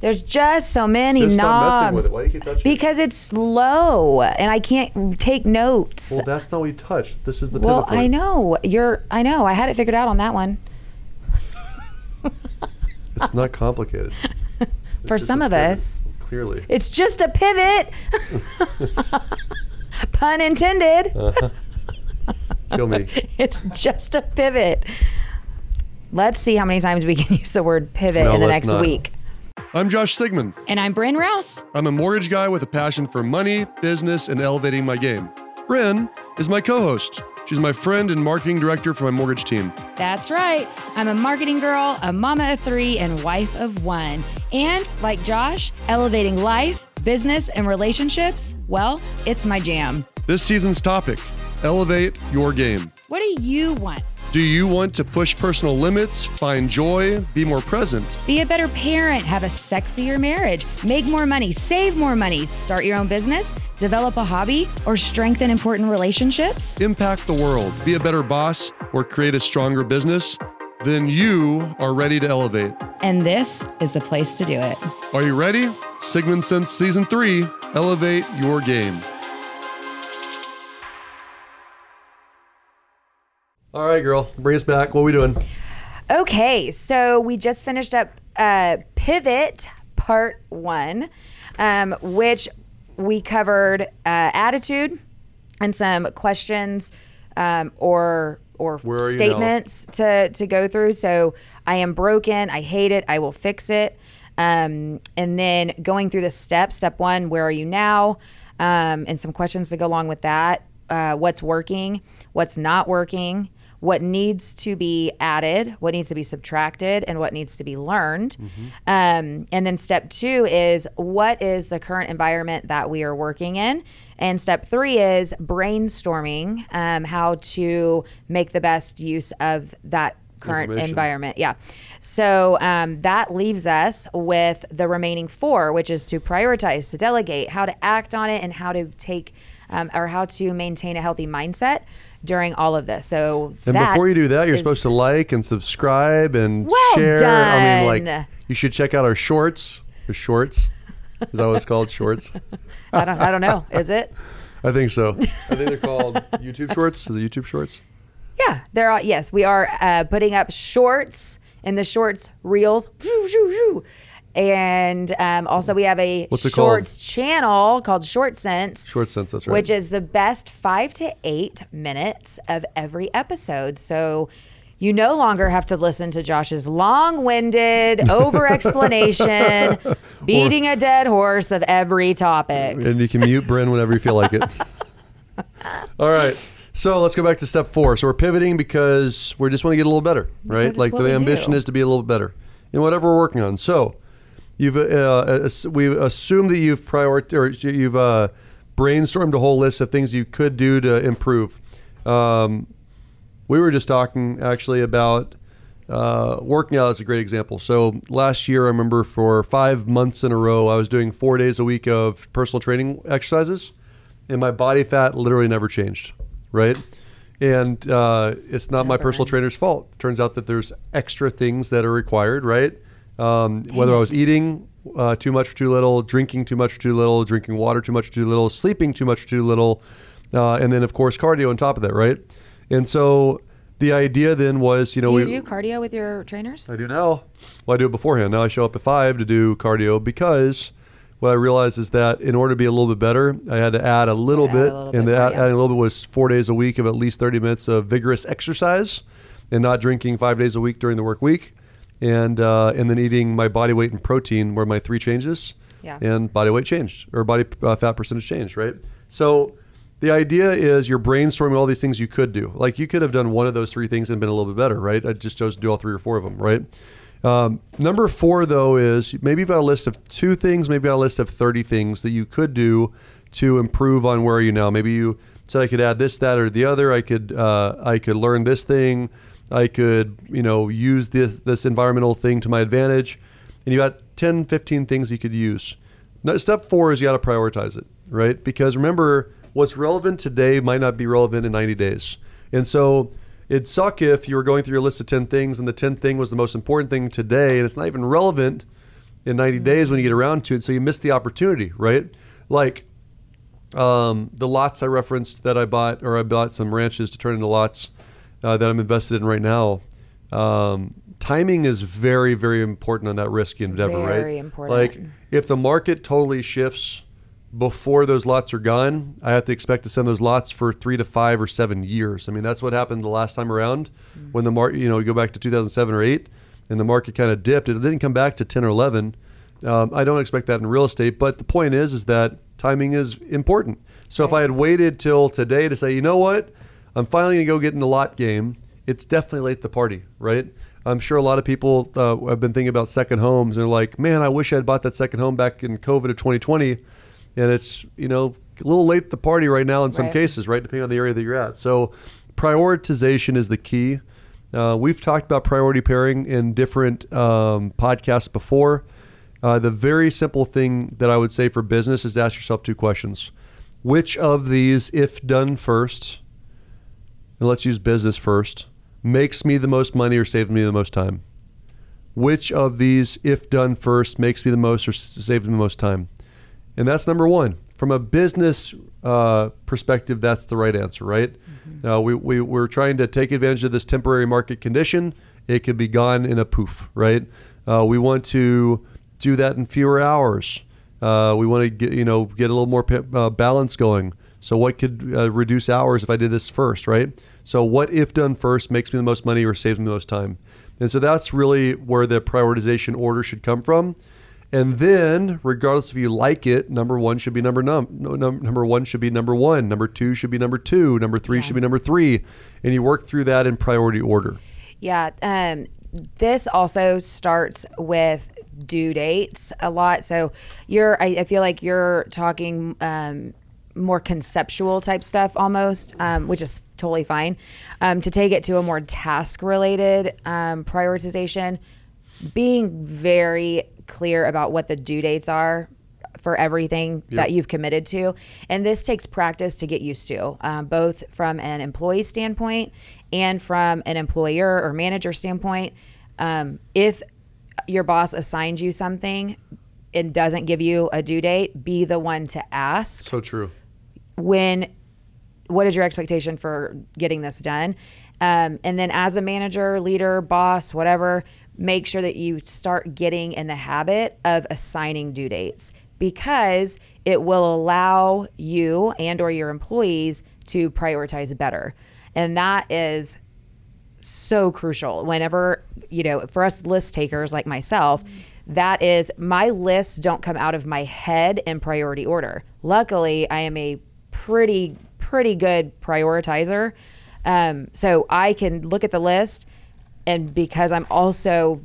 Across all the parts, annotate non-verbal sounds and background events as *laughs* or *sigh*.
There's just so many Just stop messing with knobs. it. Why do you keep touching it? Because it's slow and I can't take notes. Well, that's not what you touched. This is the Well. I know. You're I know. I had it figured out on that one. *laughs* It's not complicated. *laughs* It's For some of pivot, us. Clearly. It's just a pivot. *laughs* Pun intended. Uh-huh. Kill me. It's just a pivot. Let's see how many times we can use the word pivot No, in the next not. week. I'm Josh Sigmund. And I'm Bryn Rouse. I'm a mortgage guy with a passion for money, business, and elevating my game. Bryn is my co host. She's my friend and marketing director for my mortgage team. That's right. I'm a marketing girl, a mama of three, and wife of one. And like Josh, elevating life, business, and relationships, well, it's my jam. This season's topic elevate your game. What do you want? Do you want to push personal limits, find joy, be more present? Be a better parent, have a sexier marriage, make more money, save more money, start your own business, develop a hobby, or strengthen important relationships? Impact the world, be a better boss, or create a stronger business? Then you are ready to elevate. And this is the place to do it. Are you ready? Sigmund Sense Season 3 Elevate Your Game. All right, girl, bring us back. What are we doing? Okay, so we just finished up uh, Pivot Part One, um, which we covered uh, attitude and some questions um, or or Where are you now? statements to to go through. So I am broken. I hate it. I will fix it. Um, and then going through the steps. Step one: Where are you now? Um, and some questions to go along with that. Uh, what's working? What's not working? What needs to be added, what needs to be subtracted, and what needs to be learned. Um, and then step two is what is the current environment that we are working in? And step three is brainstorming um, how to make the best use of that current environment. Yeah. So um, that leaves us with the remaining four, which is to prioritize, to delegate, how to act on it, and how to take um, or how to maintain a healthy mindset during all of this. So And that before you do that, you're is- supposed to like and subscribe and Well share. I mean, like, you should check out our shorts. Our shorts. Is that what it's called? Shorts? *laughs* I don't. I don't know. Is it? *laughs* I think so. *laughs* I think they're called YouTube shorts. Is it YouTube shorts? Yeah. There are. Yes, we are uh, putting up shorts in the shorts reels. Shoo, shoo, shoo. And um, also, we have a What's it shorts channel called Short Sense. Short sense. That's right. which is the best five to eight minutes of every episode. So you no longer have to listen to Josh's long winded *laughs* over explanation, beating a dead horse of every topic. and you can mute Bryn whenever you feel like it. *laughs* All right. So let's go back to step four. So we're pivoting because we just want to get a little better, right? that's like what the we ambition do. is to be a little better in whatever we're working on. So you've uh, ass- we assume that you've prioritized or you've uh, brainstormed a whole list of things you could do to improve. Um, we were just talking actually about uh, working out is a great example. So last year, I remember for five months in a row, I was doing four days a week of personal training exercises, and my body fat literally never changed, right? And uh, it's not my personal trainer's fault. Turns out that there's extra things that are required, right? Um, whether I was eating uh, too much or too little, drinking too much or too little, drinking water too much or too little, sleeping too much or too little, uh, and then of course cardio on top of that, right? And so the idea then was, you know, Do you we, do cardio with your trainers? I do now. Well, I do it beforehand. Now I show up at five to do cardio because what I realized is that in order to be a little bit better, I had to add a little Add a bit, little and bit the more, add- yeah. adding a little bit was four days a week of at least thirty minutes of vigorous exercise, and not drinking five days a week during the work week, and uh, and then eating my body weight and protein were my three changes, Yeah. and body weight changed or body uh, fat percentage changed, right? So. The idea is you're brainstorming all these things you could do. Like you could have done one of those three things and been a little bit better, right? I just chose to do all three or four of them, right? Um, number four, though, is maybe you've got a list of two things, maybe you've got a list of 30 things that you could do to improve on where are you now. Maybe you said I could add this, that, or the other. I could uh, I could learn this thing. I could you know use this this environmental thing to my advantage. And you got 10, 15 things you could use. Now, step four is you got to prioritize it, right? Because remember, what's relevant today might not be relevant in 90 days. And so it'd suck if you were going through your list of 10 things and the 10th thing was the most important thing today and it's not even relevant in 90 days when you get around to it. So you miss the opportunity, right? Like um, the lots I referenced that I bought, or I bought some ranches to turn into lots uh, that I'm invested in right now. Um, timing is very, very important on that risky endeavor, right? Very important. Like if the market totally shifts before those lots are gone, I have to expect to send those lots for three to five or seven years. I mean, that's what happened the last time around when the market, you know, you go back to 2007 or eight and the market kind of dipped. It didn't come back to 10 or 11. Um, I don't expect that in real estate, but the point is, is that timing is important. So if I had waited till today to say, you know what, I'm finally going to go get in the lot game, it's definitely late the party, right? I'm sure a lot of people uh, have been thinking about second homes they're like, man, I wish I had bought that second home back in COVID of 2020. And it's, you know, a little late the party right now in some Right. cases, right? Depending on the area that you're at. So prioritization is the key. Uh, we've talked about priority pairing in different um, podcasts before. Uh, the very simple thing that I would say for business is ask yourself two questions. Which of these, if done first, and let's use business first, makes me the most money or saves me the most time? Which of these, if done first, makes me the most or saves me the most time? And that's number one. From a business uh, perspective, that's the right answer, right? Uh, we, we, we're trying to take advantage of this temporary market condition. It could be gone in a poof, right? Uh, we want to do that in fewer hours. Uh, we want to get, you know, get a little more pa- uh, balance going. So what could uh, reduce hours if I did this first, right? So what if done first makes me the most money or saves me the most time? And so that's really where the prioritization order should come from. And then, regardless if you like it, number one should be number num, num number one should be number one. Number two should be number two. Number three Yeah. should be number three. And you work through that in priority order. Yeah. Um, this also starts with due dates a lot. So you're, I, I feel like you're talking um, more conceptual type stuff almost, um, which is totally fine. Um, to take it to a more task related um, prioritization, being very clear about what the due dates are for everything that you've committed to. And this takes practice to get used to, um, both from an employee standpoint and from an employer or manager standpoint. Um, if your boss assigns you something and doesn't give you a due date, be the one to ask So true. When what is your expectation for getting this done? Um, and then as a manager leader boss whatever make sure that you start getting in the habit of assigning due dates because it will allow you and or your employees to prioritize better. And that is so crucial. Whenever you know for us list takers like myself that is my lists don't come out of my head in priority order. Luckily i am a pretty pretty good prioritizer. Um, so i can look at the list and because i'm also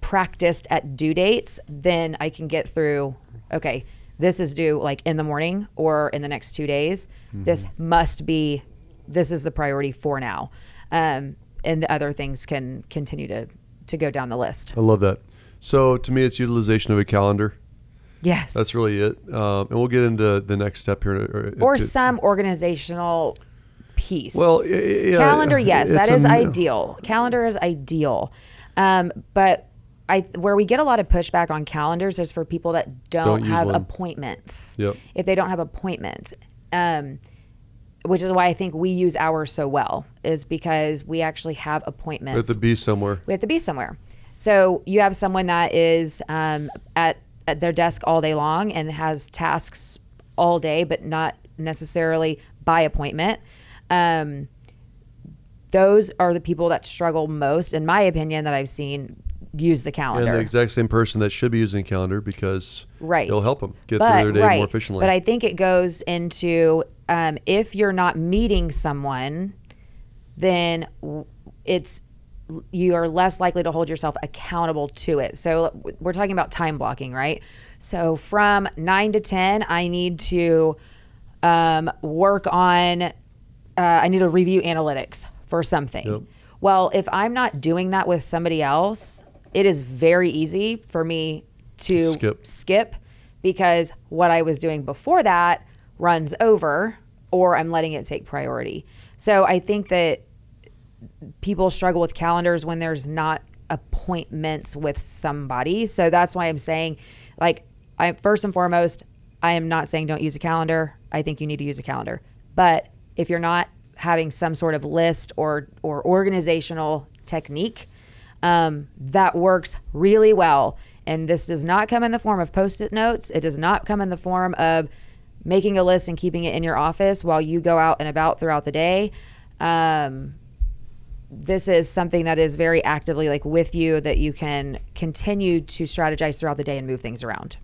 practiced at due dates then i can get through okay this is due like in the morning or in the next two days. This must be this is the priority for now. Um, and the other things can continue to to go down the list. I love that. So to me, it's utilization of a calendar. Yes That's really it. Um, and we'll get into the next step here. Or, or to- some organizational piece Well, yeah, calendar *laughs* yes that is a- ideal calendar is ideal um, but I, where we get a lot of pushback on calendars is for people that don't, Don't have appointments. Yep. If they don't have appointments, um, which is why I think we use ours so well, is because we actually have appointments. We have to be somewhere. We have to be somewhere. So you have someone that is um, at at their desk all day long and has tasks all day, but not necessarily by appointment. Um, those are the people that struggle most, in my opinion, that I've seen use the calendar. And the exact same person that should be using a calendar because Right. it'll help them get But- through their day right. more efficiently. But I think it goes into um, if you're not meeting someone, then it's you are less likely to hold yourself accountable to it. So we're talking about time blocking, right? So from nine to ten, I need to um, work on. Uh, I need to review analytics for something. Yep. Well, if I'm not doing that with somebody else, it is very easy for me to Skip. skip because what I was doing before that runs over or I'm letting it take priority. So I think that people struggle with calendars when there's not appointments with somebody. So that's why I'm saying, like, I first and foremost, I am not saying don't use a calendar. I think you need to use a calendar. But if you're not having some sort of list or or organizational technique, um, that works really well. And this does not come in the form of post-it notes. It does not come in the form of making a list and keeping it in your office while you go out and about throughout the day. Um, this is something that is very actively like with you that you can continue to strategize throughout the day and move things around.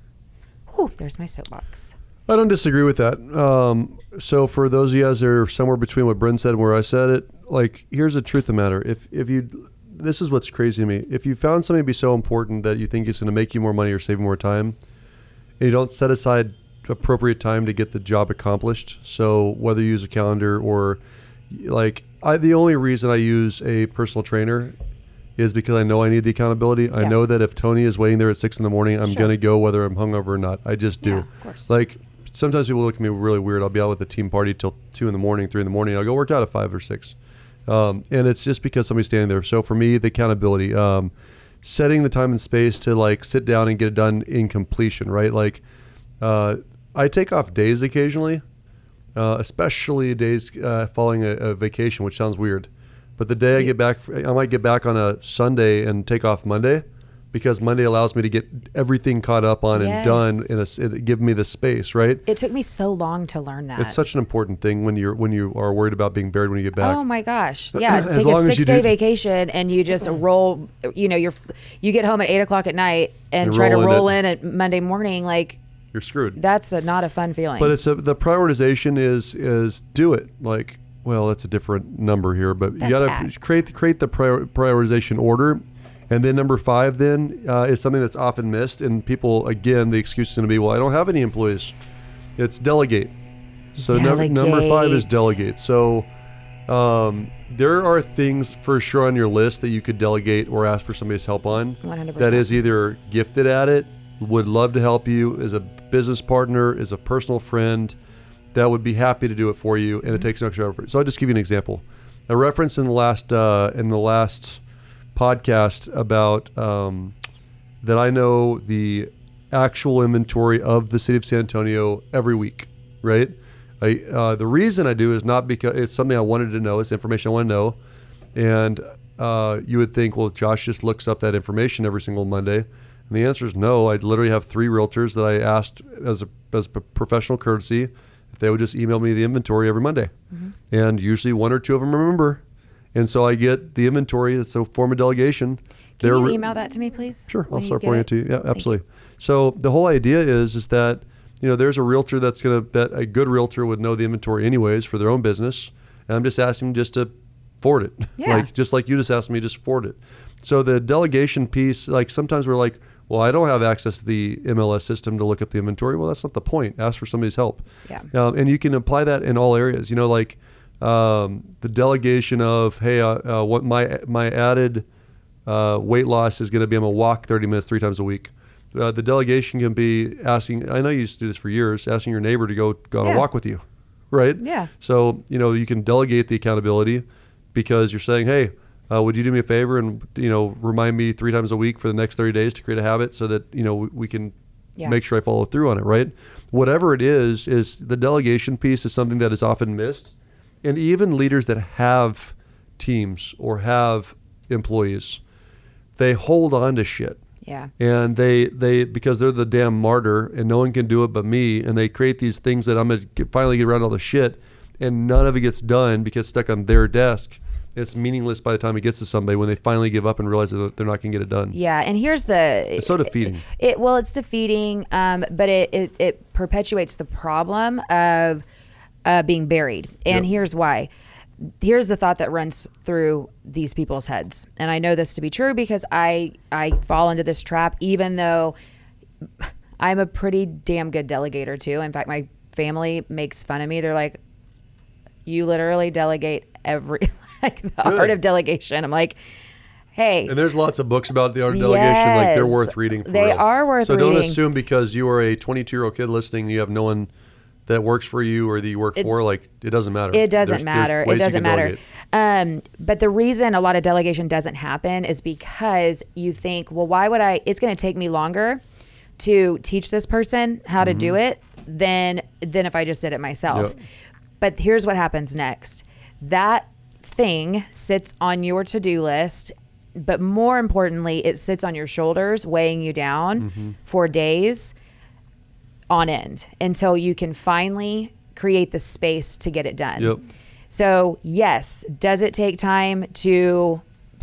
Whew, there's my soapbox. I don't disagree with that. Um, so for those of you guys that are somewhere between what Bryn said and where I said it, like here's the truth of the matter. If if you this is what's crazy to me. If you found something to be so important that you think it's going to make you more money or save more time, and you don't set aside appropriate time to get the job accomplished. So whether you use a calendar or like I, the only reason I use a personal trainer is because I know I need the accountability. I know that if Tony is waiting there at six in the morning, I'm Sure. going to go whether I'm hungover or not. I just do. Yeah. Like sometimes people look at me really weird. I'll be out with the team party till two in the morning, three in the morning. I'll go work out at five or six. Um, and it's just because somebody's standing there. So for me, the accountability, um, setting the time and space to like sit down and get it done in completion, right? Like, uh, I take off days occasionally, uh, especially days uh, following a, a vacation, which sounds weird. But the day I get back, I might get back on a Sunday and take off Monday because Monday allows me to get everything caught up on and done Yes. in a, s- it give me the space, right? It took me so long to learn that. It's such an important thing when you're when you are worried about being buried when you get back. Oh my gosh! Yeah, As take a six day vacation and you just roll. You know, you're you get home at eight o'clock at night and And try to roll into- in at Monday morning. Like You're screwed. that's a, not a fun feeling. But it's a, the prioritization is is do it. Like, well, that's a different number here, but you got to act. create create the prior, prioritization order. And then number five then uh, is something that's often missed, and people again the excuse is going to be, well, I don't have any employees. It's delegate. So number number five is Delegate. delegate. So um, there are things for sure on your list that you could delegate or ask for somebody's help on. 100%. That is either gifted at it, would love to help you, as a business partner, as a personal friend, that would be happy to do it for you, and it takes an extra effort. So I'll just give you an example. A reference in the last uh, in the last podcast about um, that I know the actual inventory of the city of San Antonio every week, right? I, uh, the reason I do is not because it's something I wanted to know. It's information I want to know, and uh, you would think, well, Josh just looks up that information every single Monday, and the answer is no. I literally have three realtors that I asked as a as a professional courtesy if they would just email me the inventory every Monday, mm-hmm. and usually one or two of them remember, and so I get the inventory. It's a form of delegation. Can They're you email that to me, please? Sure, I'll start forwarding it to you. Yeah, absolutely. So the whole idea is is that you know there's a realtor that's gonna that a good realtor would know the inventory anyways for their own business, and I'm just asking them just to forward it, *laughs* Yeah. like just like you just asked me, just forward it. So the delegation piece, like sometimes we're like, well, I don't have access to the MLS system to look up the inventory. Well, that's not the point. Ask for somebody's help. Yeah. Um, and you can apply that in all areas. You know, like um, the delegation of, hey, uh, uh, what my my added uh, weight loss is going to be I'm going to walk 30 minutes three times a week. Uh, the delegation can be asking. I know you used to do this for years, asking your neighbor to go go on Yeah. a walk with you, right? Yeah. So you know you can delegate the accountability because you're saying, hey. Uh, would you do me a favor and you know remind me three times a week for the next 30 days to create a habit so that you know we, we can Yeah. make sure I follow through on it, right? Whatever it is, is the delegation piece is something that is often missed. And even leaders that have teams or have employees, they hold on to shit. Yeah. And they, they because they're the damn martyr and no one can do it but me. And they create these things that I'm going to finally get around all the shit. And none of it gets done because it's stuck on their desk. It's meaningless by the time it gets to somebody when they finally give up and realize that they're not going to get it done. Yeah, and here's the It's so defeating. It, well, it's defeating, um, but it, it it perpetuates the problem of uh, being buried. And Yep. here's why. Here's the thought that runs through these people's heads, and I know this to be true because I I fall into this trap, even though I'm a pretty damn good delegator too. In fact, my family makes fun of me. They're like, "You literally delegate every *laughs* like the Good. art of delegation." I'm like, "Hey, And there's lots of books about the art of delegation. Like they're worth reading. For They real. are worth So don't assume because you are a 22 year old kid listening, you have no one that works for you or that you work for, like it doesn't matter. It doesn't There's- there's matter. ways It doesn't matter. Um, but the reason a lot of delegation doesn't happen is because you think, well, why would I? It's going to take me longer to teach this person how to do it than than if I just did it myself. Yep. But here's what happens next. That thing sits on your to-do list, but more importantly, it sits on your shoulders, weighing you down mm-hmm. for days on end until you can finally create the space to get it done. Yep. So, yes, does it take time to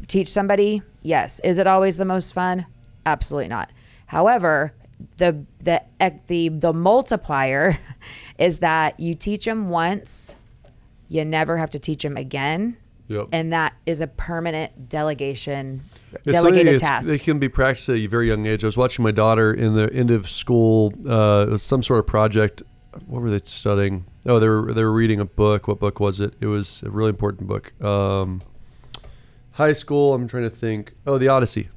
teach somebody? Yes. Is it always the most fun? Absolutely not. However, the the the the multiplier *laughs* is that you teach them once, you never have to teach them again. Yep. And that is a permanent delegation It's delegated task. They can be practiced at a very young age. I was watching my daughter in the end of school. Uh, some sort of project. What were they studying? Oh, they were they were reading a book. What book was it? It was a really important book. Um, high school. I'm trying to think. Oh, the Odyssey.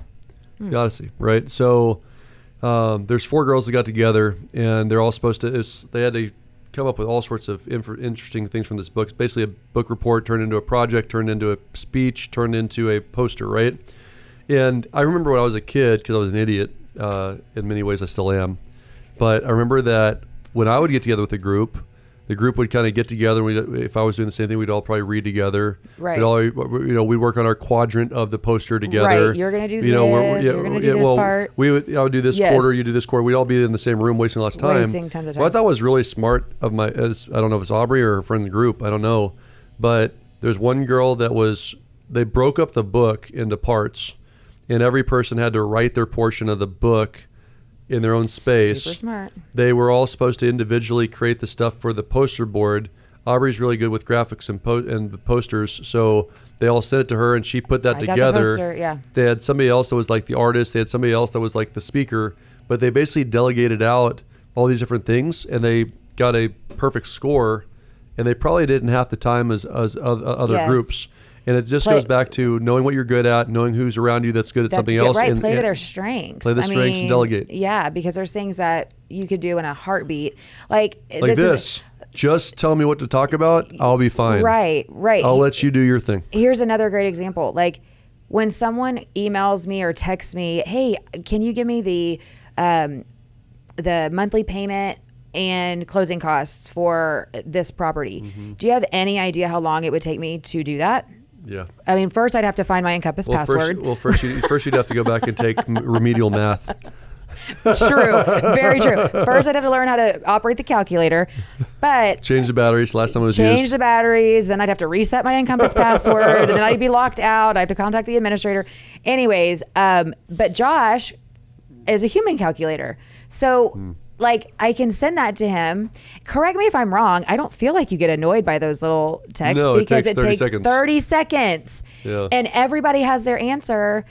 Hmm. The Odyssey. Right. So um, there's four girls that got together, and they're all supposed to. It's, they had to come up with all sorts of inf- interesting things from this book. It's basically a book report turned into a project, turned into a speech, turned into a poster. Right. And I remember when I was a kid, because I was an idiot. Uh, in many ways, I still am. But I remember that when I would get together with a group, the group would kind of get together. We, if I was doing the same thing, we'd all probably read together. Right. We'd all, you know, we'd work on our quadrant of the poster together. Right, you're gonna do you know, we're- this, you're gonna do this part. We would, I would do this Yes. quarter, you do this quarter. We'd all be in the same room, wasting lots of time. Wasting tons of time. What I thought was really smart of my, I don't know if it's Aubrey or her the group, I don't know, but there's one girl that was, they broke up the book into parts, and every person had to write their portion of the book in their own space. Super smart. They were all supposed to individually create the stuff for the poster board. Aubrey's really good with graphics and po- and posters, so they all sent it to her, and she put that I together. poster, yeah. They had somebody else that was like the artist. They had somebody else that was like the speaker, but they basically delegated out all these different things, and they got a perfect score. And they probably didn't half the time as as other Yes. groups. And it just Play- goes back to knowing what you're good at, knowing who's around you that's good at That's something good, else, right? and, play to their strengths. play the I strengths and delegate. Yeah, because there's things that you could do in a heartbeat. Like, like this. this. Is, just tell me what to talk about. I'll be fine. right, right. I'll let you do your thing. Here's another great example. Like when someone emails me or texts me, "Hey, can you give me the um, the monthly payment and closing costs for this property?" Mm-hmm. Do you have any idea how long it would take me to do that? Yeah. I mean, first I'd have to find my Encompass Well, password. first, well, first, you, *laughs* first you'd have to go back and take remedial math. It's true, very true. *laughs* First I'd have to learn how to operate the calculator, but Change the batteries. Last time it was change used. the batteries. Then I'd have to reset my Encompass *laughs* password, and then I'd be locked out. I have to contact the administrator. Anyways, um, but Josh is a human calculator, so. Hmm. Like I can send that to him. Correct me if I'm wrong. I don't feel like you get annoyed by those little texts No, it because takes it takes seconds. 30 seconds. Yeah. And everybody has their answer.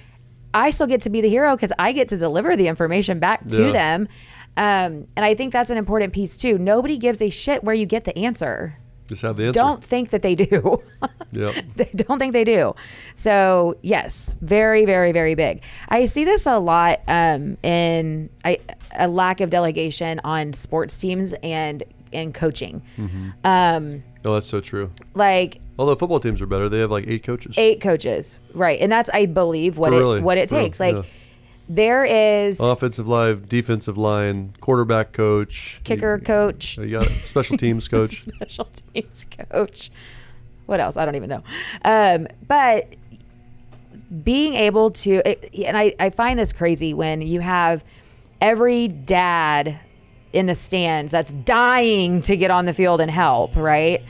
I still get to be the hero because I get to deliver the information back to Yeah. them. Um, and I think that's an important piece too. Nobody gives a shit where you get the answer. Just have the answer. Don't think that they do. *laughs* Yep. they don't think they do. So yes, very, very, very big. I see this a lot um, in I, a lack of delegation on sports teams and and coaching. Mm-hmm. Um, Oh, that's so true. like Although football teams are better, they have like eight coaches. eight coaches, right? And that's I believe what For it what it takes. Like yeah. There is Offensive line, defensive line, quarterback coach, kicker coach, You, got special teams *laughs* coach. special teams coach. What else? I don't even know. Um, but being able to, and I, I find this crazy when you have every dad in the stands that's dying to get on the field and help, right?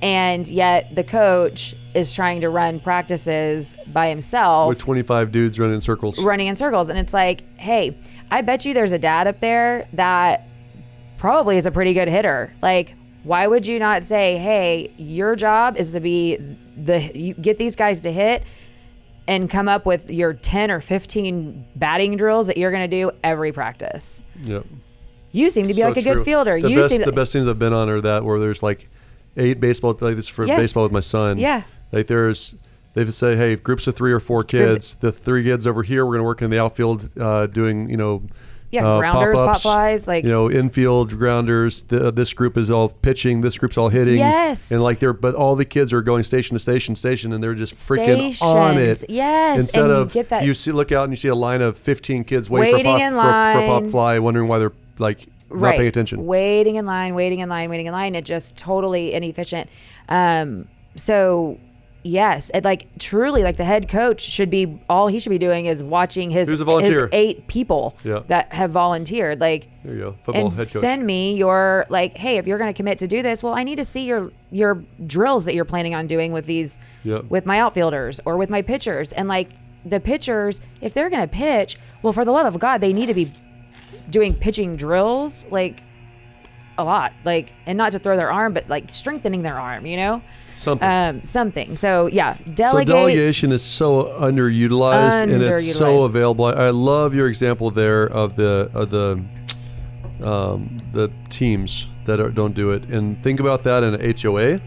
And yet the coach is trying to run practices by himself with 25 dudes running in circles. running in circles. And it's like, hey, I bet you there's a dad up there that probably is a pretty good hitter. Like, why would you not say, hey, your job is to be the, you get these guys to hit and come up with your 10 or 15 batting drills that you're going to do every practice? Yep. You seem to be So like a good fielder. The you best, seem the best teams I've been on are that where there's like eight baseball like this for Yes. baseball with my son. Yeah. Like there's they say, hey, groups of three or four kids. The three kids over here, we're going to work in the outfield, uh, doing you know, Yeah, uh, grounders, pop flies, like- you know, infield grounders. The, this group is all pitching. This group's all hitting. Yes. and like they're, but all the kids are going station to station, station, and they're just freaking on it. yes, Instead and you of get that- you see, look out and you see a line of fifteen kids waiting, Waiting for, pop, in for, for pop fly, wondering why they're like not paying attention. Waiting in line, waiting in line, waiting in line. It just totally inefficient. Um, so yes, it like truly like the head coach should be all he should be doing is watching his, Who's a volunteer? his eight people Yeah. that have volunteered. Like There you go, football and head coach. send me your like, hey, if you're going to commit to do this, well, I need to see your your drills that you're planning on doing with these Yep. with my outfielders or with my pitchers, and like the pitchers, if they're going to pitch, well, for the love of God, they need to be doing pitching drills like a lot, like, and not to throw their arm, but like strengthening their arm, you know, Something. um, something. So yeah, So delegation is so underutilized, and it's so available. I, love your example there of the of the um, the teams that are, don't do it, and think about that in an HOA. You-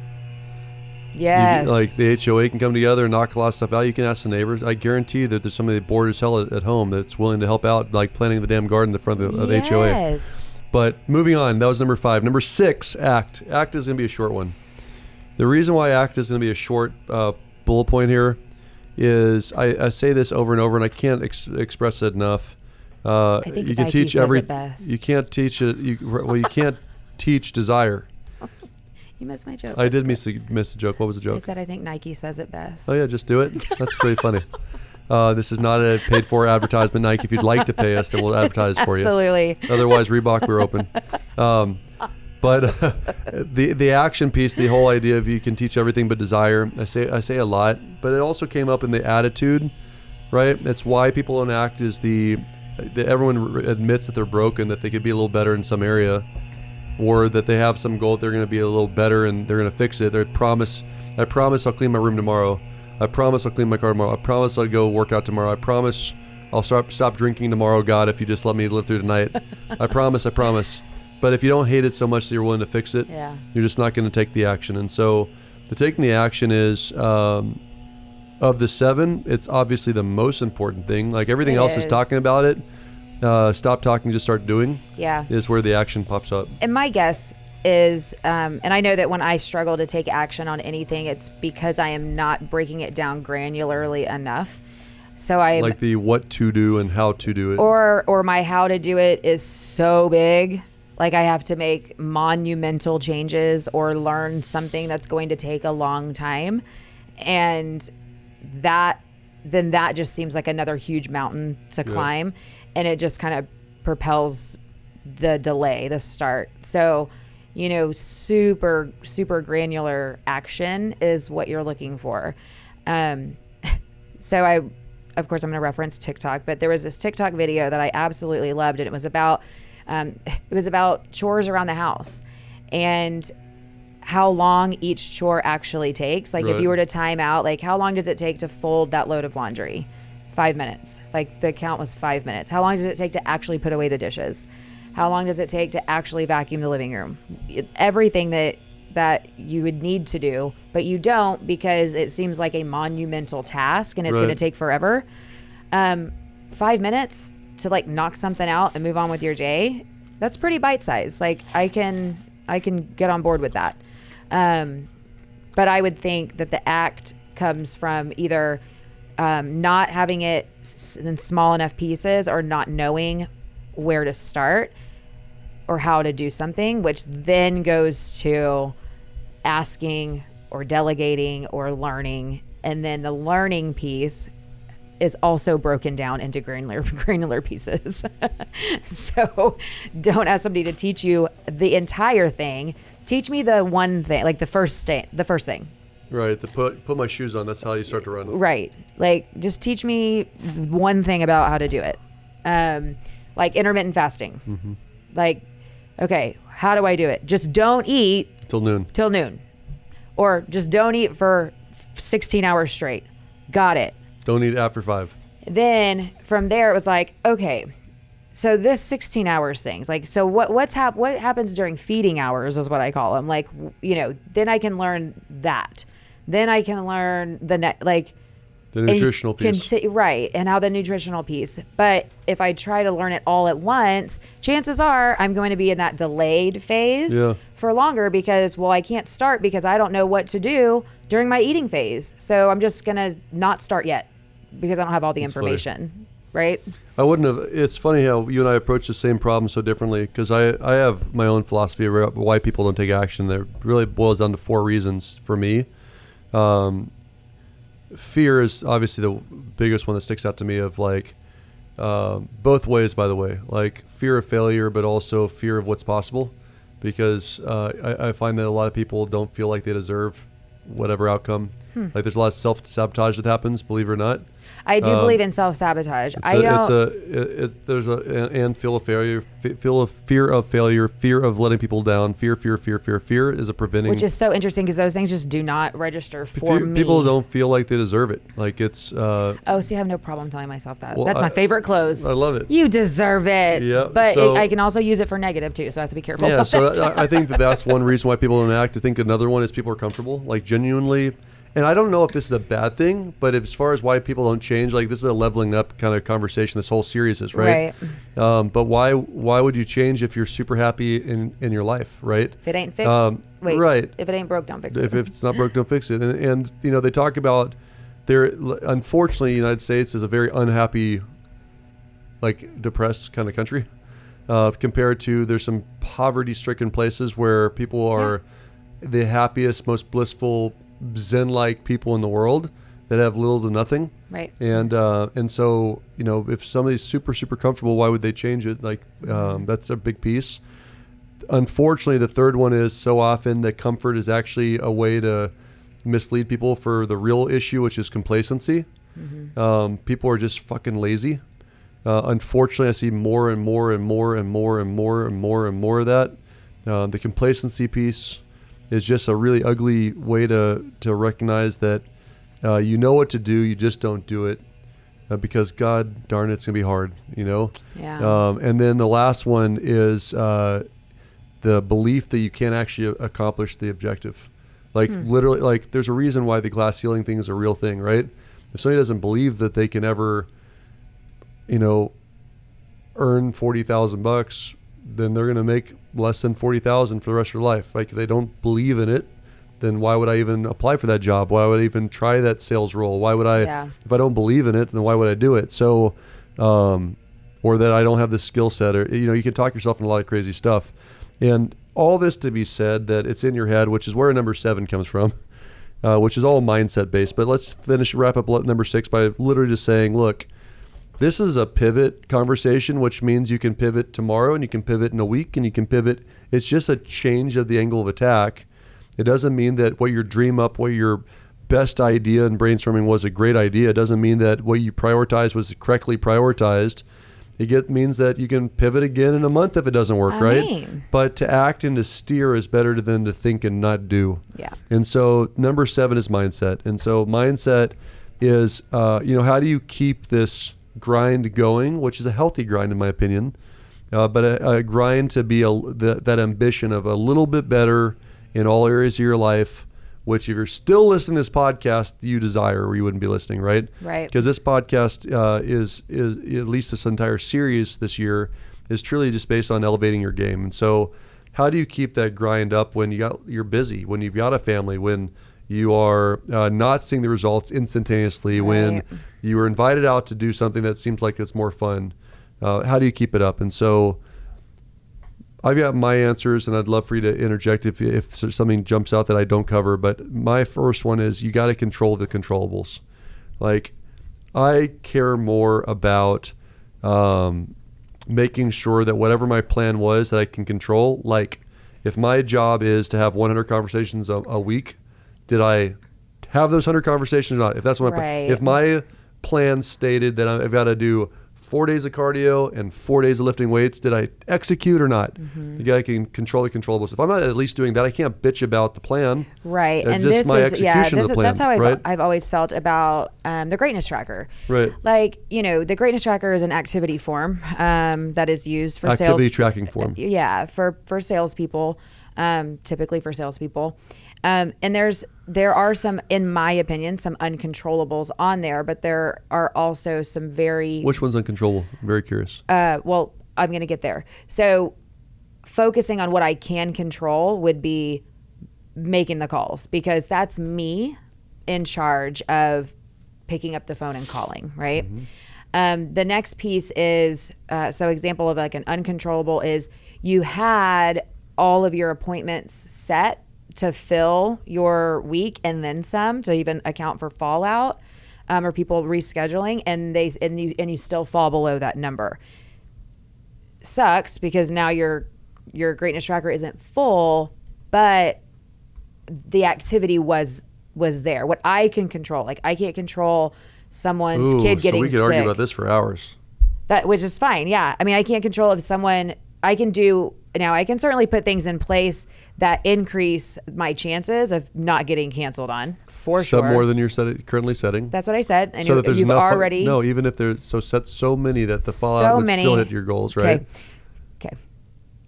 yes, like the HOA can come together and knock a lot of stuff out. You can ask the neighbors. I guarantee that there's somebody bored as hell at, at home that's willing to help out, like planting the damn garden in the front of the, of the HOA. Yes. But moving on, that was number five. Number six, ACT. ACT is going to be a short one. The reason why ACT is going to be a short uh, bullet point here is I, I say this over and over, and I can't ex- express it enough. Uh, I think you can Nike teach every. You can't teach it. You, well, you can't *laughs* teach desire. You missed my joke. I did miss the, miss the joke. What was the joke? I said I think Nike says it best. Oh yeah, just do it. That's pretty funny. *laughs* Uh, this is not a paid for advertisement, Nike. If you'd like to pay us, then we'll advertise for you. Absolutely. Otherwise, Reebok, we're open. *laughs* Um, but uh, *laughs* the the action piece, the whole idea of you can teach everything but desire. I say I say a lot, but it also came up in the attitude, right? That's why people don't act. Is the, the everyone admits that they're broken, that they could be a little better in some area, or that they have some goal that they're going to be a little better and they're going to fix it. They promise, I promise I'll clean my room tomorrow. I promise I'll clean my car tomorrow. I promise I'll go work out tomorrow. I promise I'll stop stop drinking tomorrow, God, if you just let me live through tonight. *laughs* I promise, I promise. But if you don't hate it so much that you're willing to fix it, Yeah. you're just not going to take the action. And so, the taking the action is um, of the seven. It's obviously the most important thing. Like everything It else is is. talking about it. Uh, stop talking, just start doing. Yeah. Is where the action pops up. And my guess is, um, and I know that when I struggle to take action on anything, it's because I am not breaking it down granularly enough. So I Like the what to do and how to do it. or or my how to do it is so big like i have to make monumental changes or learn something that's going to take a long time. And that then that just seems like another huge mountain to climb. And it just kind of propels the delay the start. So you know super super granular action is what you're looking for. Um *laughs* so I, of course, I'm going to reference TikTok, but there was this TikTok video that I absolutely loved, and it was about, um, it was about chores around the house, and how long each chore actually takes. Like if you were to time out, like how long does it take to fold that load of laundry? Five minutes. Like the count was five minutes. How long does it take to actually put away the dishes? How long does it take to actually vacuum the living room? It- Everything that that you would need to do, but you don't because it seems like a monumental task and it's going to take forever. Um, five minutes to like knock something out and move on with your day. That's pretty bite sized. Like I can I can get on board with that. Um, but I would think that the act comes from either um, not having it in small enough pieces or not knowing where to start or how to do something, which then goes to asking or delegating or learning. And then the learning piece is also broken down into granular *laughs* granular pieces. *laughs* so don't ask somebody to teach you the entire thing. Teach me the one thing, like the first thing, the first thing. right. The put put my shoes on. That's how you start to run. Right. Like just teach me one thing about how to do it. Um, like intermittent fasting. Like, okay, how do I do it? Just don't eat Till noon. till noon, or just don't eat for 16 hours straight. Got it. Don't eat after five. then from there it was like okay so this 16 hours things like so what what's hap- what happens during feeding hours is what i call them like you know then i can learn that then i can learn the ne- like The nutritional piece. t- right, and how the nutritional piece. But if I try to learn it all at once, chances are I'm going to be in that delayed phase Yeah. for longer because, well, I can't start because I don't know what to do during my eating phase. So I'm just going to not start yet because I don't have all the That's funny. information. Right? I wouldn't have. It's funny how you and I approach the same problem so differently because I, I have my own philosophy about why people don't take action. That really boils down to four reasons for me. Um, fear is obviously the biggest one that sticks out to me. Of like um both ways, by the way, like fear of failure, but also fear of what's possible, because uh, I, I find that a lot of people don't feel like they deserve whatever outcome. Hmm. Like there's a lot of self sabotage that happens. Believe it or not. I do Um, believe in self sabotage. It's I a, don't. it's a it, it, there's a and and feel of failure, feel of fear of failure, fear of letting people down, fear, fear, fear, fear, fear is a preventing. which is so interesting because those things just do not register for me. people don't feel like they deserve it. Like it's uh, Oh, see, I have no problem telling myself that. Well, That's I- my favorite close. I love it. You deserve it. Yeah, But so- it, I can also use it for negative too, so I have to be careful. yeah. So. I, I think that that's one reason why people don't act. I think another one is people are comfortable, like genuinely. And I don't know if this is a bad thing, but as far as why people don't change, like this is a leveling up kind of conversation. This whole series is right. Um, but why why would you change if you're super happy in in your life, right? if it ain't fixed, Um, wait. right. If it ain't broke, don't fix it. if, if it's not broke, don't fix it. And, and you know, they talk about there. Unfortunately, the United States is a very unhappy, like depressed kind of country. Uh, compared to there's some poverty-stricken places where people are the happiest, most blissful, zen-like people in the world that have little to nothing. right. And uh, and so you know, if somebody's super super comfortable, why would they change it? Like um, that's a big piece. Unfortunately, the third one is so often that comfort is actually a way to mislead people for the real issue, which is complacency. Um, people are just fucking lazy. Uh, unfortunately, I see more and more and more and more and more and more and more of that. Uh, the complacency piece is just a really ugly way to to recognize that uh, you know what to do, you just don't do it uh, because God darn it, it's gonna be hard, you know. Yeah. Um, and then the last one is uh, the belief that you can't actually accomplish the objective. Like literally, like there's a reason why the glass ceiling thing is a real thing, right? If somebody doesn't believe that they can ever, you know, earn forty thousand bucks, then they're gonna make less than forty thousand for the rest of their life. Like if they don't believe in it, then why would I even apply for that job? Why would I even try that sales role? Why would I, Yeah. if I don't believe in it, then why would I do it? So, um, or that I don't have the skill set, or you know, you can talk yourself into a lot of crazy stuff, and all this to be said that it's in your head, which is where number seven comes from, uh, which is all mindset based. But let's finish wrap up number six by literally just saying, look, this is a pivot conversation, which means you can pivot tomorrow and you can pivot in a week and you can pivot. It's just a change of the angle of attack. It doesn't mean that what your dream up, what your best idea in brainstorming was a great idea. It doesn't mean that what you prioritized was correctly prioritized. It get, means that you can pivot again in a month if it doesn't work, I right? mean. But to act and to steer is better than to think and not do. Yeah. And so number seven is mindset. And so mindset is, uh, you know, how do you keep this grind going, which is a healthy grind in my opinion, uh, but a, a grind to be a, that, that ambition of a little bit better in all areas of your life. Which, if you're still listening to this podcast, you desire, or you wouldn't be listening, right? Right. Because this podcast uh, is is at least this entire series this year is truly just based on elevating your game. And so, how do you keep that grind up when you got you're busy, when you've got a family, when you are uh, not seeing the results instantaneously, when Right. You were invited out to do something that seems like it's more fun? Uh, how do you keep it up? And so, I've got my answers, and I'd love for you to interject if if something jumps out that I don't cover. But my first one is you got to control the controllables. Like, I care more about um, making sure that whatever my plan was that I can control. Like, if my job is to have 100 conversations a, a week, did I have those 100 conversations or not? If that's what Right. if my plan stated that I've got to do four days of cardio and four days of lifting weights, did I execute or not? Mm-hmm. You got to can control the controllables. If I'm not at least doing that, I can't bitch about the plan. Right, That's and just this my is yeah, execution of this the is, plan, that's how I've, right? I've always felt about um, the greatness tracker. Right. Like you know, the greatness tracker is an activity form um, that is used for Activity sales tracking form. Yeah, for for salespeople, um, typically for salespeople. Um, and there's there are some, in my opinion, some uncontrollables on there, but there are also some very Which one's uncontrollable? I'm very curious. uh, well, I'm going to get there. So, focusing on what I can control would be making the calls because that's me in charge of picking up the phone and calling, right? Um, the next piece is uh, so, example of like an uncontrollable is you had all of your appointments set to fill your week and then some to even account for fallout um, or people rescheduling and they and you and you still fall below that number sucks because now your your greatness tracker isn't full, but the activity was was there. What I can control, like I can't control someone's Ooh, kid getting so we could sick. argue about this for hours. That which is fine. Yeah. I mean, I can't control if someone I can do now I can certainly put things in place that increase my chances of not getting canceled on for Some sure. more than you're set, currently setting. That's what I said. And so that there's you've enough. already no, even if there's so set so many that the fallout so would many still hit your goals, right? Okay. Okay.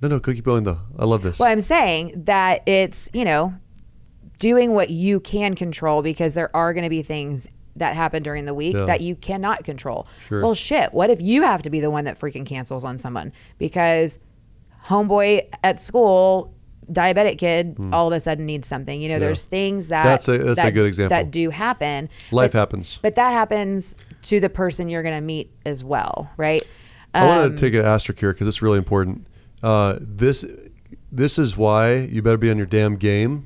No, no, keep going though. I love this. Well, I'm saying that it's, you know, doing what you can control because there are going to be things that happen during the week Yeah. that you cannot control. Sure. Well, shit, what if you have to be the one that freaking cancels on someone because homeboy at school, diabetic kid, all of a sudden needs something? You know, there's things that. That's a- that's a good example. that do happen. Life But- happens. But that happens to the person you're going to meet as well, right? I want Um, to take an asterisk here because it's really important. Uh, this this is why you better be on your damn game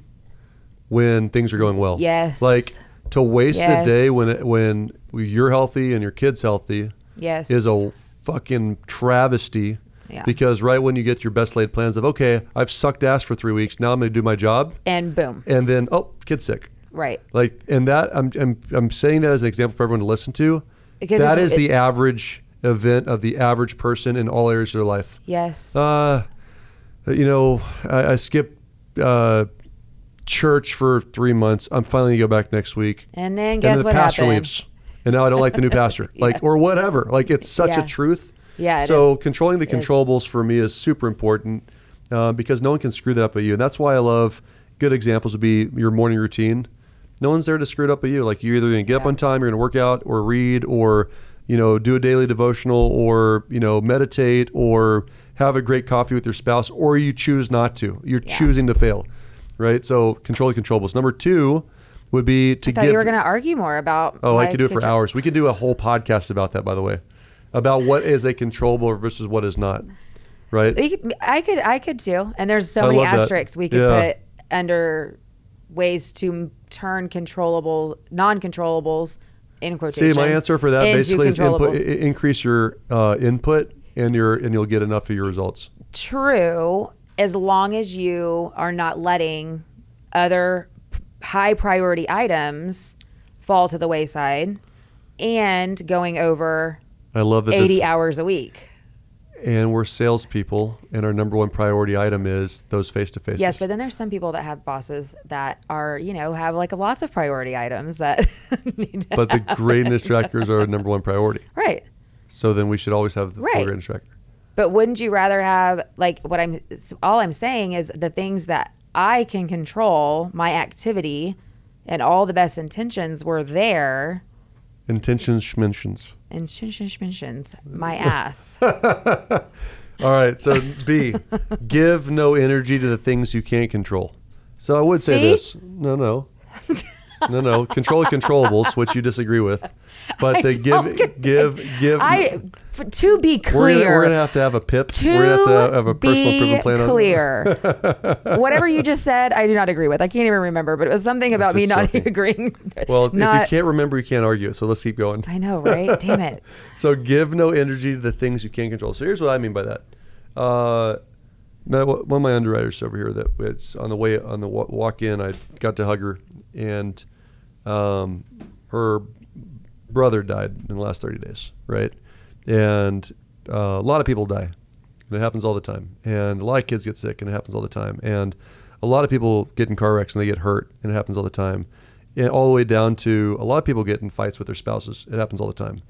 when things are going well. Yes. Like to waste a day when it, when you're healthy and your kid's healthy Yes. is a fucking travesty. Yeah. Because right when you get your best laid plans of okay, I've sucked ass for three weeks, now I'm going to do my job, and boom. and then oh, kid's sick. Right. Like, and that I'm I'm I'm saying that as an example for everyone to listen to. Because that is it- the average event of the average person in all areas of their life. Yes. Uh, you know, I, I skipped uh, church for three months. I'm finally gonna go back next week. and then and guess then the what pastor happened? leaves, and now I don't like the new pastor. *laughs* Like or whatever. Like it's such Yeah. a truth. Yeah, so is. controlling the It is. controllables for me is super important uh, because no one can screw that up at you, and that's why I love good examples would be your morning routine. No one's there to screw it up at you. Like you're either going to get up on time, you're going to work out or read or you know do a daily devotional or you know meditate or have a great coffee with your spouse or you choose not to. You're Yeah. choosing to fail, right? So control the controllables. Number two would be to I thought give. you were going to argue more about. Oh, I could do it for control- hours. We could do a whole podcast about that, by the way, about what is a controllable versus what is not, right? Could- I could, I could too. And there's so I many love that. asterisks we could Yeah. put under ways to turn controllable, non-controllables in See, my answer for that basically is input, increase your uh, input, and your and you'll get enough of your results. True, as long as you are not letting other high priority items fall to the wayside and going over I love that. 80 this, hours a week. and we're salespeople, and our number one priority item is those face to face. Yes, but then there's some people that have bosses that are, you know, have like lots of priority items that *laughs* need to but the greatness trackers are our number one priority. right. So then we should always have the Right. greatness tracker. But wouldn't you rather have like what I'm all I'm saying is the things that I can control, my activity and all the best intentions were there Intentions, schmentions. and shin shin shin shins, my ass. *laughs* All right. So B, give no energy to the things you can't control. So I would say this. No, no. *laughs* No, no. Control the controllables, which you disagree with. But I they give, give, give. I f- to be we're clear. gonna, we're gonna have to have a PIP. to we're gonna have to have a personal improvement plan. on- clear. *laughs* Whatever you just said, I do not agree with. I can't even remember, but it was something about me just not joking. agreeing. Well, if you can't remember, you can't argue. So let's keep going. I know, right? Damn it. *laughs* So give no energy to the things you can't control. So here's what I mean by that. Uh, one of my underwriters over here that it's on the way on the walk in, I got to hug her, and um, her brother died in the last 30 days, right? And uh, a lot of people die. And it happens all the time. And a lot of kids get sick, and it happens all the time. And a lot of people get in car wrecks and they get hurt, and it happens all the time. And all the way down to a lot of people get in fights with their spouses. It happens all the time.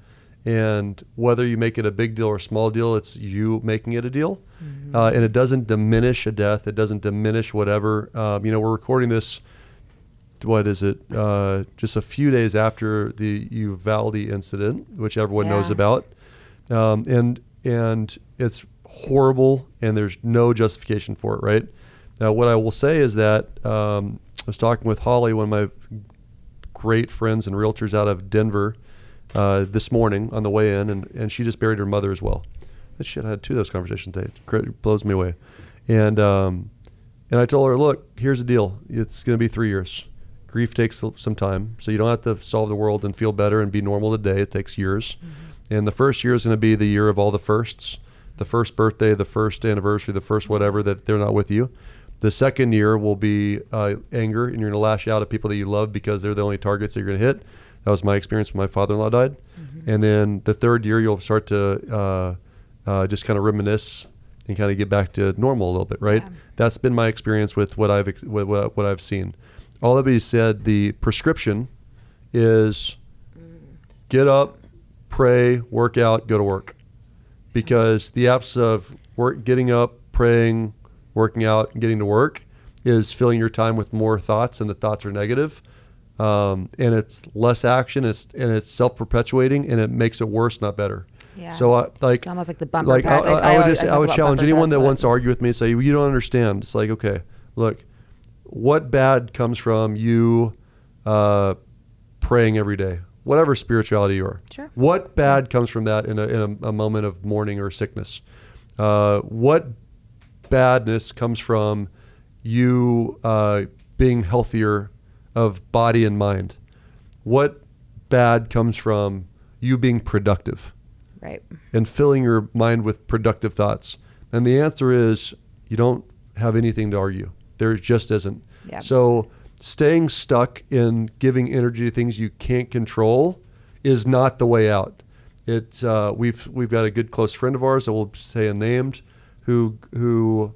And whether you make it a big deal or a small deal, it's you making it a deal. Uh, and it doesn't diminish a death. It doesn't diminish whatever. Um, you know, we're recording this what is it? Uh, just a few days after the Uvalde incident, which everyone knows about, um, and and it's horrible, and there's no justification for it. Right now, what I will say is that um, I was talking with Holly, one of my great friends and realtors out of Denver, uh, this morning on the way in, and, and she just buried her mother as well. That shit, I had two of those conversations today. It blows me away. And um, and I told her, look, here's the deal. It's going to be three years. Grief takes some time, so you don't have to solve the world and feel better and be normal today. It takes years. And the first year is going to be the year of all the firsts. The first birthday, the first anniversary, the first whatever that they're not with you. The second year will be uh, anger, and you're going to lash out at people that you love because they're the only targets that you're going to hit. That was my experience when my father-in-law died. And then the third year, you'll start to uh, uh, just kind of reminisce and kind of get back to normal a little bit, right? Yeah. That's been my experience with what I've with what, what I've seen. All that being said, the prescription is get up, pray, work out, go to work, because the absence of work, getting up, praying, working out, and getting to work is filling your time with more thoughts, and the thoughts are negative. Um, and it's less action. It's and it's self perpetuating, and it makes it worse, not better. Yeah. So I like It's almost like the bumper like. I, I, I- would just I would challenge anyone pads, that wants to argue with me and say you don't understand. It's like okay, look, what bad comes from you uh, praying every day, whatever spirituality you are. Sure. What bad comes from that in a, in a, a moment of mourning or sickness? Uh, what badness comes from you uh, being healthier of body and mind? What bad comes from you being productive? Right. and filling your mind with productive thoughts? And the answer is you don't have anything to argue. There just isn't. Yeah. So staying stuck in giving energy to things you can't control is not the way out. It's uh, we've we've got a good close friend of ours, I will say unnamed, who who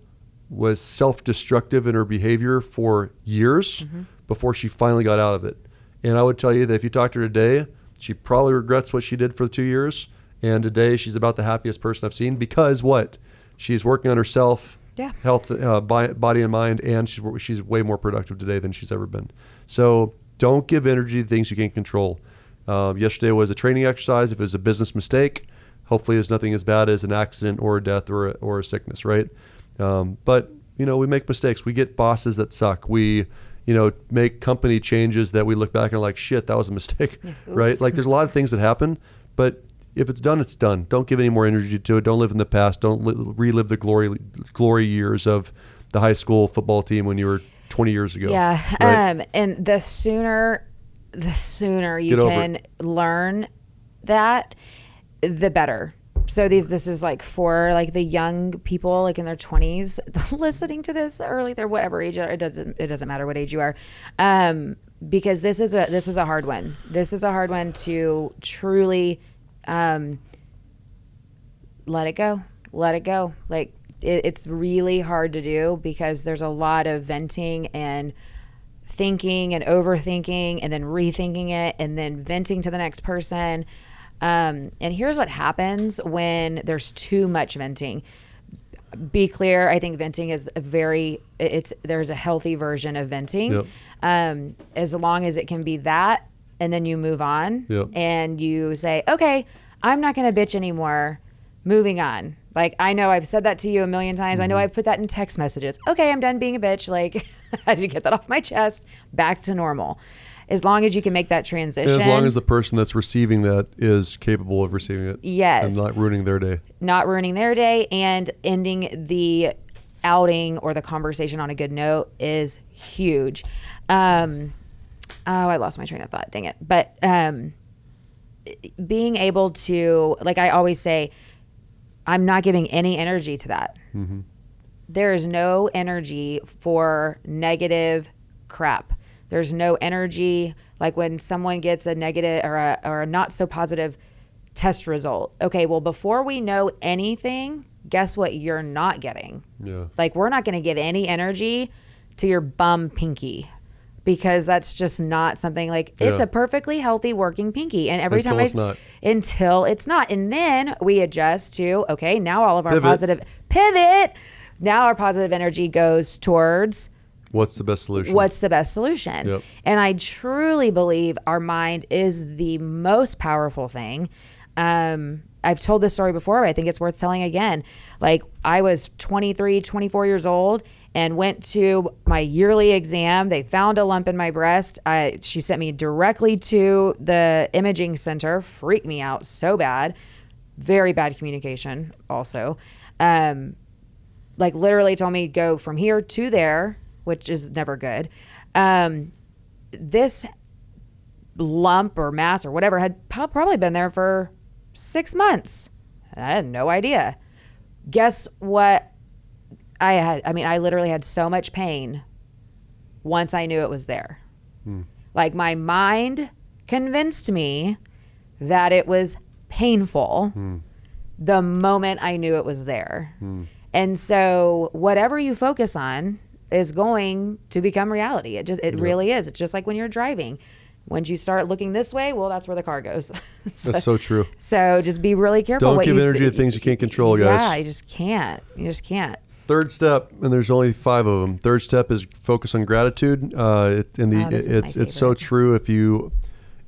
was self-destructive in her behavior for years before she finally got out of it. And I would tell you that if you talk to her today, she probably regrets what she did for the two years. And today she's about the happiest person I've seen because what? She's working on herself, Yeah. health, uh, bi- body and mind, and she's she's way more productive today than she's ever been. So don't give energy to things you can't control. Um, yesterday was a training exercise. If it was a business mistake, hopefully it's nothing as bad as an accident or a death or a, or a sickness, right? Um, but you know we make mistakes. We get bosses that suck. We you know make company changes that we look back and are like shit that was a mistake, *laughs* right? Like there's a lot of things that happen, but if it's done, it's done. Don't give any more energy to it. Don't live in the past. Don't li- relive the glory glory years of the high school football team when you were 20 years ago. Yeah. right? Um, and the sooner, the sooner you can learn that, the better. So these, this is like for like the young people, like in their twenties, *laughs* listening to this early, they're whatever age. It doesn't, it doesn't matter what age you are, um, because this is a this is a hard one. This is a hard one to truly, um, let it go let it go. Like it, it's really hard to do because there's a lot of venting and thinking and overthinking and then rethinking it and then venting to the next person. Um, and here's what happens when there's too much venting. Be clear i think venting is a very it's there's a healthy version of venting. Yep. um, as long as it can be that and then you move on Yep. and you say okay i'm not going to bitch anymore moving on like i know i've said that to you a million times i know Mm-hmm. i've put that in text messages okay i'm done being a bitch like *laughs* i to get that off my chest back to normal as long as you can make that transition And as long as the person that's receiving that is capable of receiving it, Yes. and not ruining their day. not ruining their day and ending the outing or the conversation on a good note is huge. Um, oh, I lost my train of thought. Dang it. But um, being able to, like I always say, I'm not giving any energy to that. There is no energy for negative crap. There's no energy like when someone gets a negative or a, or a not so positive test result. Okay, well, before we know anything, guess what you're not getting? Yeah. Like, we're not going to give any energy to your bum pinky because that's just not something like it's a perfectly healthy working pinky. And every Until time it's I, not. until it's not. And then we adjust to, okay, now all of our Pivot. positive pivot. Now our positive energy goes towards What's the best solution? what's the best solution. Yep. And I truly believe our mind is the most powerful thing. Um, I've told this story before, but I think it's worth telling again. Like, I was 23, 24 years old and went to my yearly exam. They found a lump in my breast. I, she sent me directly to the imaging center, freaked me out so bad. Very bad communication, also. Um, like literally told me go from here to there, which is never good. Um, this lump or mass or whatever had probably been there for six months. I had no idea. Guess what? I had, I mean, I literally had so much pain once I knew it was there. Hmm. Like my mind convinced me that it was painful hmm. the moment I knew it was there. Hmm. And so whatever you focus on is going to become reality. It just it really is. It's just like when you're driving. Once you start looking this way, well, that's where the car goes. *laughs* That's so true. So just be really careful. Don't give energy to things you can't control, guys. Yeah, you just can't. You just can't. Third step, and there's only five of them. Third step is focus on gratitude. Uh, it, and the Oh, is it's it's so true. If you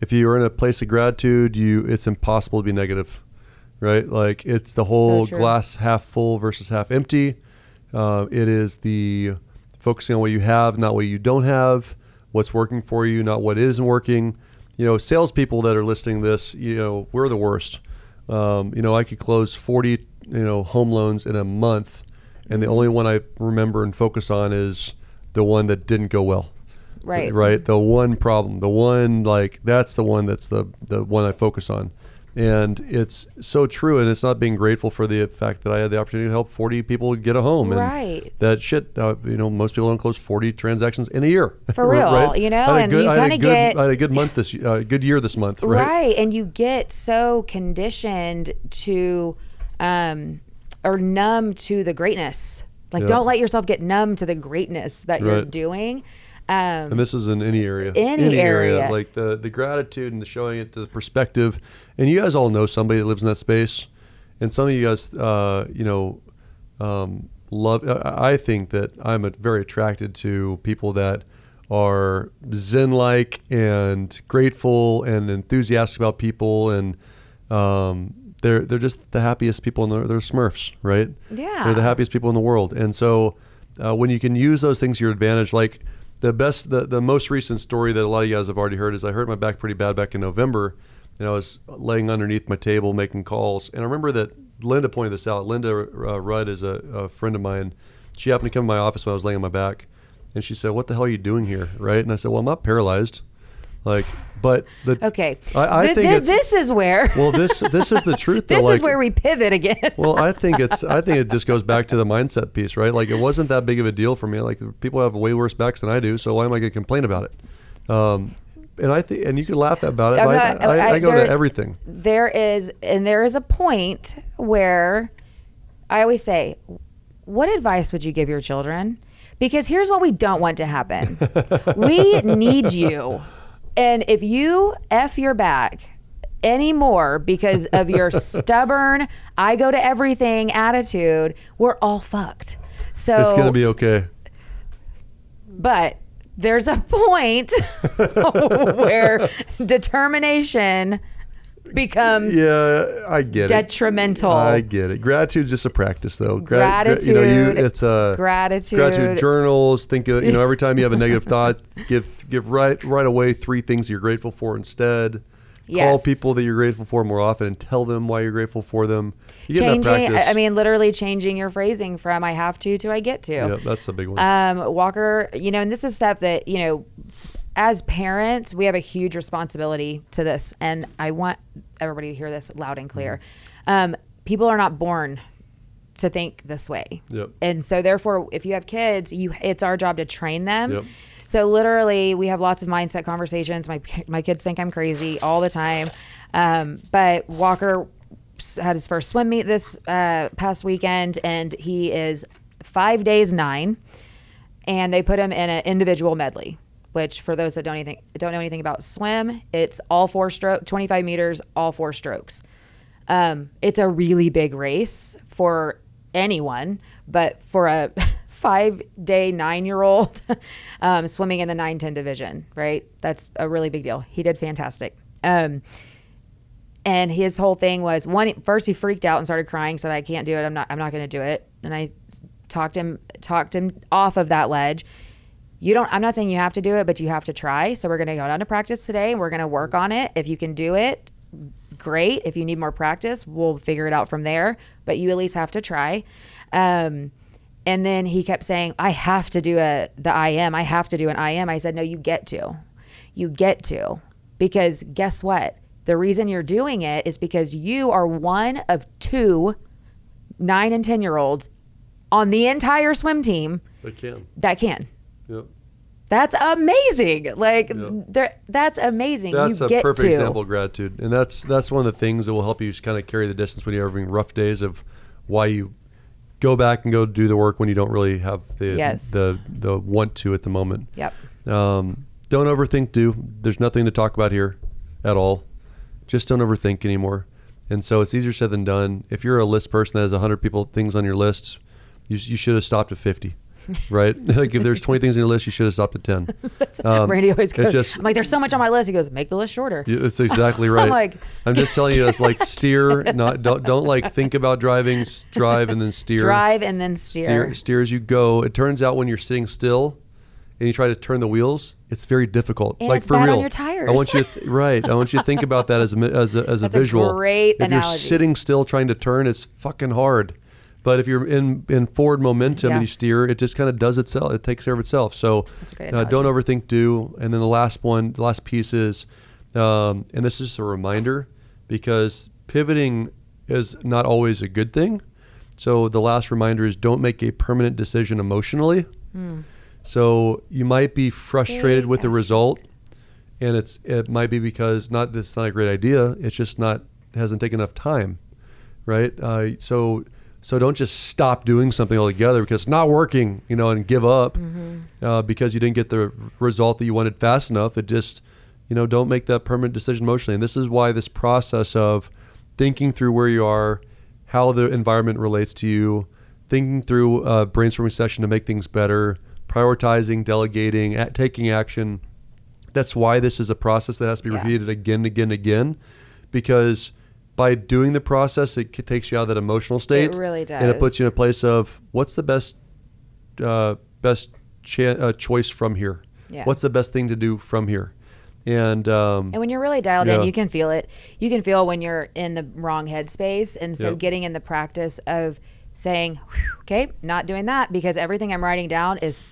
if you are in a place of gratitude, you it's impossible to be negative, right? Like it's the whole true. glass half full versus half empty. Uh, it is the focusing on what you have, not what you don't have. What's working for you, not what isn't working. You know, salespeople that are listening to this, you know, we're the worst. Um, you know, I could close 40, you know, home loans in a month, and the only one I remember and focus on is the one that didn't go well. Right. Right. The one problem, the one like that's the one that's the the one I focus on. And it's so true, and it's not being grateful for the fact that I had the opportunity to help 40 people get a home. And Right. That shit, uh, you know, most people don't close 40 transactions in a year. *laughs* For real, you know, I had a and good, you I had a kinda good- get- I had a good month this, uh, good year this month, right? right and you get so conditioned to um or numb to the greatness like Yeah. don't let yourself get numb to the greatness that you're doing um And this is in any area. Any area. Like the, the gratitude and the showing it to the perspective. And you guys all know somebody that lives in that space. And some of you guys, uh, you know, um, love. I I think that I'm a, very attracted to people that are zen like and grateful and enthusiastic about people. And um, they're, they're just the happiest people in the They're Smurfs, right? Yeah. They're the happiest people in the world. And so uh, when you can use those things to your advantage, like the best, the, the most recent story that a lot of you guys have already heard is I hurt my back pretty bad back in November, and I was laying underneath my table making calls. And I remember that Linda pointed this out. Linda uh, Rudd is a, a friend of mine. She happened to come to my office when I was laying on my back, and she said, "What the hell are you doing here?" Right? And I said, "Well, I'm not paralyzed." Like, but the okay I, I Th- think th- this is where *laughs* well, this this is the *laughs* truth. Though. this like, is where we pivot again *laughs* well, I think it's I think it just goes back to the mindset piece, right? Like it wasn't that big of a deal for me. Like people have way worse backs than I do, so why am I going to complain about it? Um, and I think, and you can laugh about it. Not- I, I, I- go there- to everything. there is and there is a point where I always say, what advice would you give your children? Because here's what we don't want to happen. we need you. And if you F your back anymore because of your *laughs* stubborn, I go to everything attitude, we're all fucked. So It's going to be okay. but there's a point *laughs* where determination becomes Yeah, I get it. detrimental. I get it. Gratitude's just a practice, though. Gra- gra- you know, you it's a gratitude. Gratitude journals. Think of you know every time you have a negative thought, give give right right away three things you're grateful for instead. Call people that you're grateful for more often and tell them why you're grateful for them. You get that changing I mean literally changing your phrasing from I have to to I get to. yeah, that's a big one. Um, Walker, you know, and this is stuff that, you know, as parents, we have a huge responsibility to this. And I want everybody to hear this loud and clear. Um, people are not born to think this way. Yep. And so therefore, if you have kids, you it's our job to train them. Yep. So literally, we have lots of mindset conversations. My my kids think I'm crazy all the time, um, but Walker had his first swim meet this uh, past weekend, and he is five days nine, and they put him in an individual medley. Which, for those that don't anything don't know anything about swim, it's all four stroke, 25 meters, all four strokes. Um, it's a really big race for anyone, but for a *laughs* five day nine year old *laughs* um, swimming in the 9 10 division, right? That's a really big deal. He did fantastic. Um, and his whole thing was one first he freaked out and started crying said i can't do it i'm not i'm not going to do it and i talked him talked him off of that ledge you don't i'm not saying you have to do it but you have to try. So we're going to go down to practice today and we're going to work on it. If you can do it great. If you need more practice we'll figure it out from there. But you at least have to try. Um, and then he kept saying i have to do a the im i have to do an im i said no you get to. You get to. Because guess what? The reason you're doing it is because you are one of two nine and 10 year olds on the entire swim team that can. that can. Yep. That's amazing. Like, there, that's amazing. That's you a perfect to. example of gratitude, and that's that's one of the things that will help you kind of carry the distance when you're having rough days of why you go back and go do the work when you don't really have the Yes. the the want to at the moment. Yep. Um, don't overthink. Do there's nothing to talk about here at all. Just don't overthink anymore. And so it's easier said than done. If you're a list person that has 100 people things on your list, you, you should have stopped at 50, right? *laughs* like if there's 20 things on your list, you should have stopped at 10. *laughs* Um, Randy always it's goes, just- I'm like, there's so much on my list. He goes, make the list shorter. Yeah, That's *laughs* exactly right. I'm like- I'm just telling you, it's like steer, not don't don't like think about driving, drive and then steer. Drive and then steer. steer, steer as you go. It turns out when you're sitting still and you try to turn the wheels, it's very difficult. And like it's for real, your tires. I want you to th- right. I want you to think about that as a as a, as a That's a visual. great if you're sitting still trying to turn, it's fucking hard. But if you're in in forward momentum Yeah. and you steer, it just kind of does itself. It takes care of itself. So That's a great uh, don't overthink. Do and then the last one, the last piece is, um, and this is just a reminder because pivoting is not always a good thing. So the last reminder is don't make a permanent decision emotionally. So you might be frustrated Very with the result, and it's it might be because not this not a great idea. It's just not it hasn't taken enough time, right? Uh, so so don't just stop doing something altogether because it's not working, you know, and give up uh, because you didn't get the result that you wanted fast enough. It just you know don't make that permanent decision emotionally. And this is why this process of thinking through where you are, how the environment relates to you, thinking through a brainstorming session to make things better, prioritizing, delegating, a- taking action. That's why this is a process that has to be Yeah. repeated again and again and again, because by doing the process, it takes you out of that emotional state. It really does, and it puts you in a place of what's the best, uh, best cha- uh, choice from here. Yeah. What's the best thing to do from here? And um, And when you're really dialed in, you can feel it. You can feel when you're in the wrong headspace. And so getting in the practice of saying, okay, not doing that because everything I'm writing down is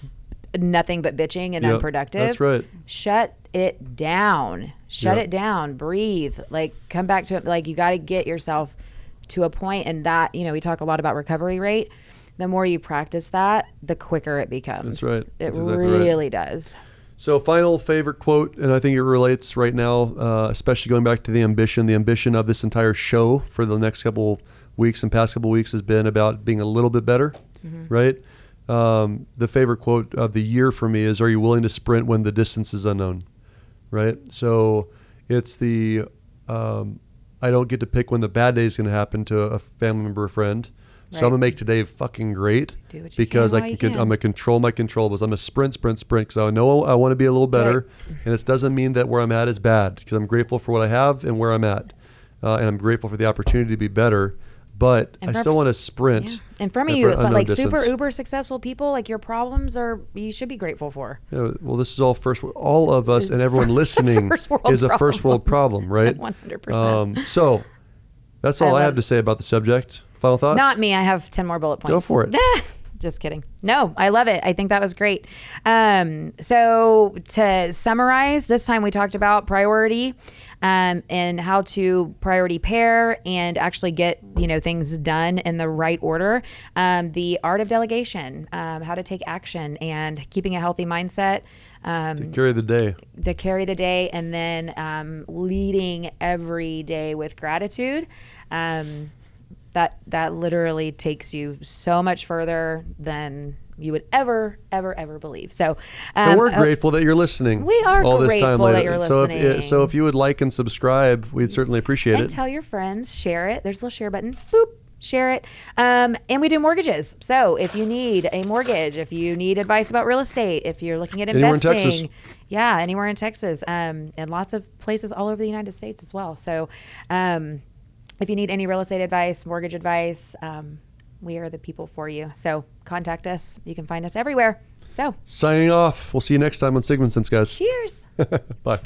nothing but bitching and unproductive. that's right. Shut it down. Shut it down. Breathe. Like come back to it. Like you got to get yourself to a point and that, you know, we talk a lot about recovery rate. The more you practice that, the quicker it becomes. That's right. It That's exactly right. really does. So, final favorite quote, and I think it relates right now, uh, especially going back to the ambition. The ambition of this entire show for the next couple weeks and past couple weeks has been about being a little bit better, right? Um, the favorite quote of the year for me is Are you willing to sprint when the distance is unknown? Right? So, it's the um, I don't get to pick when the bad day is going to happen to a family member or friend. So, I'm going to make today fucking great Do what you because can I can, can, I'm going to control my controllables. I'm a sprint, sprint, sprint because I know I want to be a little better. Right. And this doesn't mean that where I'm at is bad because I'm grateful for what I have and where I'm at. Uh, and I'm grateful for the opportunity to be better. But And I still want to sprint. Yeah. And from you, like super uber successful people, like your problems are you should be grateful for. Yeah, well, this is all first. All of us and everyone *laughs* listening is a first world problem, right? *laughs* 100%. Um, so that's all I I, have to say about the subject. Final thoughts? Not me. I have 10 more bullet points. Go for it. *laughs* Just kidding. No, I love it. I think that was great. Um, so to summarize, this time we talked about priority um, and how to priority pair and actually get you know things done in the right order. Um, the art of delegation, um, how to take action, and keeping a healthy mindset. Um, Carry the day. to carry the day and then um, leading every day with gratitude um, that that literally takes you so much further than you would ever ever ever believe so um, And we're uh, grateful that you're listening. We are all this time grateful that later. you're So if, so if you would like and subscribe, we'd certainly appreciate and it. tell your friends share it there's a little share button boop share it. Um, and we do mortgages. So if you need a mortgage, if you need advice about real estate, if you're looking at Anywhere in investing, Texas. yeah, anywhere in Texas, um, and lots of places all over the United States as well. So um, if you need any real estate advice, mortgage advice, um, we are the people for you. So contact us. You can find us everywhere. So Signing off. We'll see you next time on Sigmund Sense, guys. cheers. *laughs* Bye.